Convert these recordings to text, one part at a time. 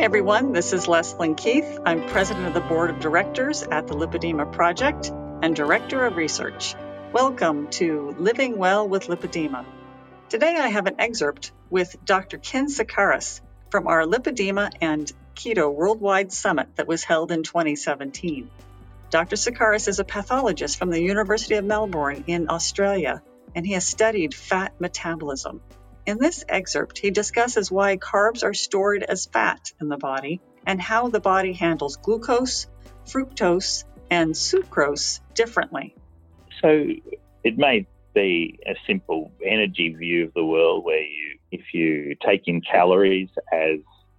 Everyone. This is Leslyn Keith. I'm president of the board of directors at the Lipedema Project and director of research. Welcome to Living Well with Lipedema. Today I have an excerpt with Dr. Ken Sikaris from our Lipedema and Keto Worldwide Summit that was held in 2017. Dr. Sikaris is a pathologist from the University of Melbourne in Australia, and he has studied fat metabolism. In this excerpt, he discusses why carbs are stored as fat in the body and how the body handles glucose, fructose, and sucrose differently. So it may be a simple energy view of the world where you, if you take in calories as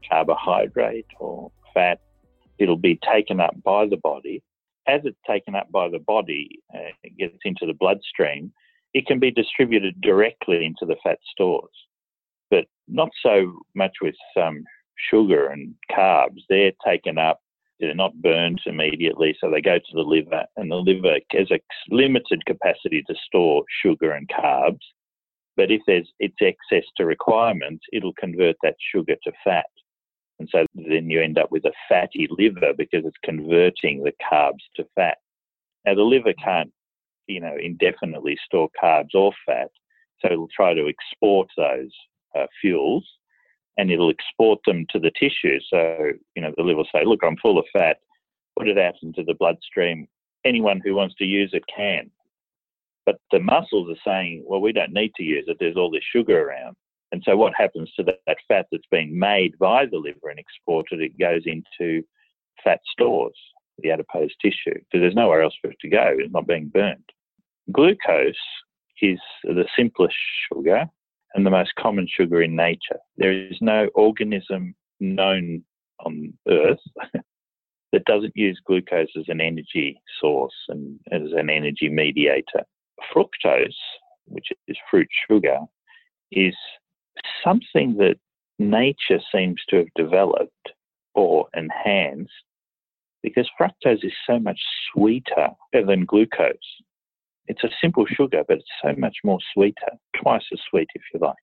carbohydrate or fat, it'll be taken up by the body. As it's taken up by the body, uh, it gets into the bloodstream, it can be distributed directly into the fat stores, but not so much with um, sugar and carbs. They're taken up, they're not burnt immediately, so they go to the liver, and the liver has a limited capacity to store sugar and carbs. But if there's its excess to requirements, it'll convert that sugar to fat. And so then you end up with a fatty liver because it's converting the carbs to fat. Now, the liver can't you know, indefinitely store carbs or fat. So it'll try to export those uh, fuels and it'll export them to the tissue. So, you know, the liver will say, look, I'm full of fat, put it out into the bloodstream. Anyone who wants to use it can. But the muscles are saying, well, we don't need to use it. There's all this sugar around. And so what happens to that, that fat that's been made by the liver and exported? It goes into fat stores, the adipose tissue, because there's nowhere else for it to go. It's not being burnt. Glucose is the simplest sugar and the most common sugar in nature. There is no organism known on Earth that doesn't use glucose as an energy source and as an energy mediator. Fructose, which is fruit sugar, is something that nature seems to have developed or enhanced because fructose is so much sweeter than glucose. It's a simple sugar, but it's so much more sweeter, twice as sweet if you like.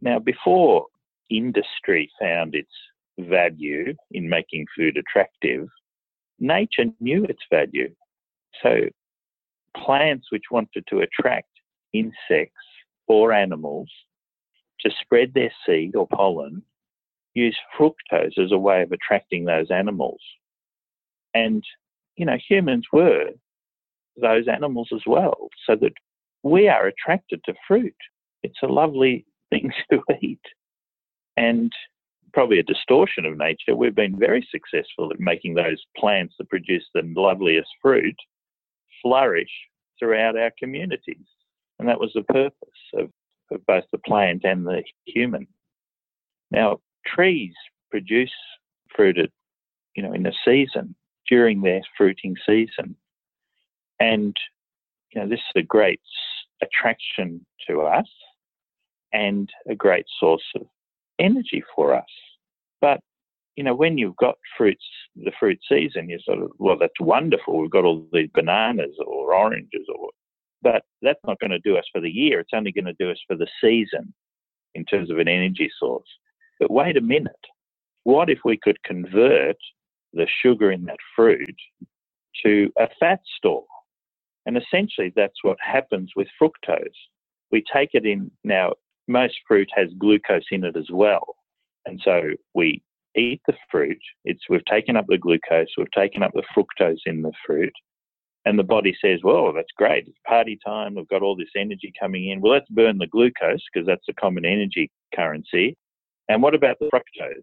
Now, before industry found its value in making food attractive, nature knew its value. So, plants which wanted to attract insects or animals to spread their seed or pollen use fructose as a way of attracting those animals. And, you know, humans were those animals as well, so that we are attracted to fruit. It's a lovely thing to eat. And probably a distortion of nature, we've been very successful at making those plants that produce the loveliest fruit flourish throughout our communities. And that was the purpose of, of both the plant and the human. Now, trees produce fruit at, you know, in the season, during their fruiting season. And you know, this is a great attraction to us and a great source of energy for us. But you know, when you've got fruits, the fruit season, you sort of, well, that's wonderful. We've got all these bananas or oranges, or, but that's not going to do us for the year. It's only going to do us for the season in terms of an energy source. But wait a minute. What if we could convert the sugar in that fruit to a fat store? And essentially, that's what happens with fructose. We take it in now, most fruit has glucose in it as well. And so we eat the fruit. It's, we've taken up the glucose, we've taken up the fructose in the fruit. And the body says, well, that's great. It's party time. We've got all this energy coming in. Well, let's burn the glucose because that's the common energy currency. And what about the fructose?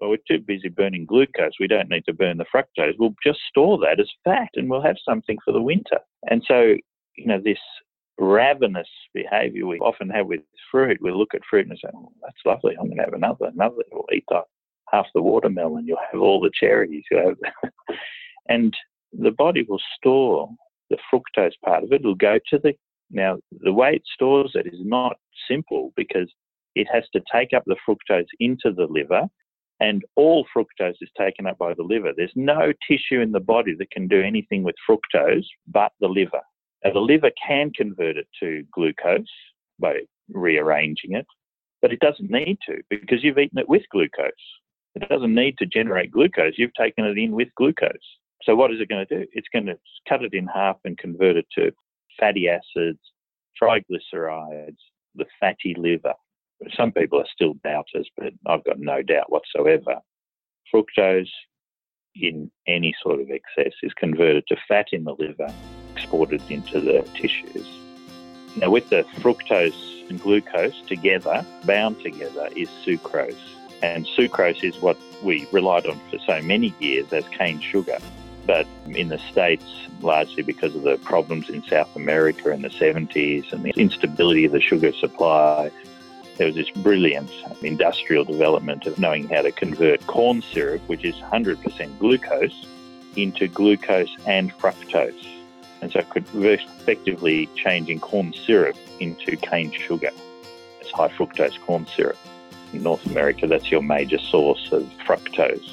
Well, we're too busy burning glucose. We don't need to burn the fructose. We'll just store that as fat and we'll have something for the winter. And so, you know, this ravenous behavior we often have with fruit, we look at fruit and say, oh, that's lovely. I'm going to have another, another. We'll eat that, half the watermelon. You'll have all the cherries. You'll have, and the body will store the fructose part of it. It'll go to the, now the way it stores it is not simple because it has to take up the fructose into the liver and all fructose is taken up by the liver. There's no tissue in the body that can do anything with fructose but the liver. Now, the liver can convert it to glucose by rearranging it, but it doesn't need to because you've eaten it with glucose. It doesn't need to generate glucose. You've taken it in with glucose. So what is it going to do? It's going to cut it in half and convert it to fatty acids, triglycerides, the fatty liver. Some people are still doubters, but I've got no doubt whatsoever. Fructose in any sort of excess is converted to fat in the liver, exported into the tissues. Now, with the fructose and glucose together, bound together, is sucrose. And sucrose is what we relied on for so many years as cane sugar. But in the States, largely because of the problems in South America in the 70s and the instability of the sugar supply, there was this brilliant industrial development of knowing how to convert corn syrup, which is 100% glucose, into glucose and fructose. And so could effectively changing corn syrup into cane sugar. It's high fructose corn syrup. In North America, that's your major source of fructose.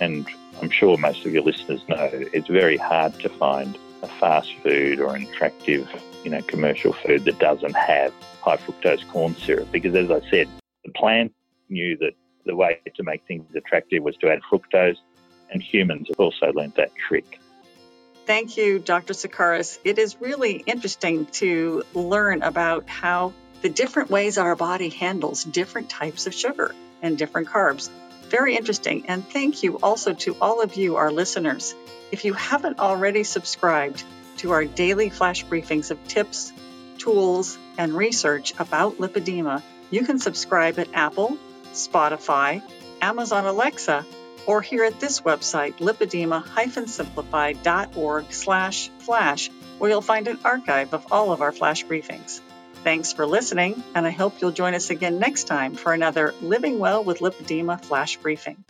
And I'm sure most of your listeners know it's very hard to find a fast food or an attractive, you know, commercial food that doesn't have high fructose corn syrup because as I said, the plant knew that the way to make things attractive was to add fructose and humans have also learned that trick. Thank you, Dr. Sikaris. It is really interesting to learn about how the different ways our body handles different types of sugar and different carbs. Very interesting. And thank you also to all of you, our listeners. If you haven't already subscribed to our daily flash briefings of tips, tools, and research about lipedema, you can subscribe at Apple, Spotify, Amazon Alexa, or here at this website, lipedema-simplified.org slash flash, where you'll find an archive of all of our flash briefings. Thanks for listening, and I hope you'll join us again next time for another Living Well with Lipedema flash briefing.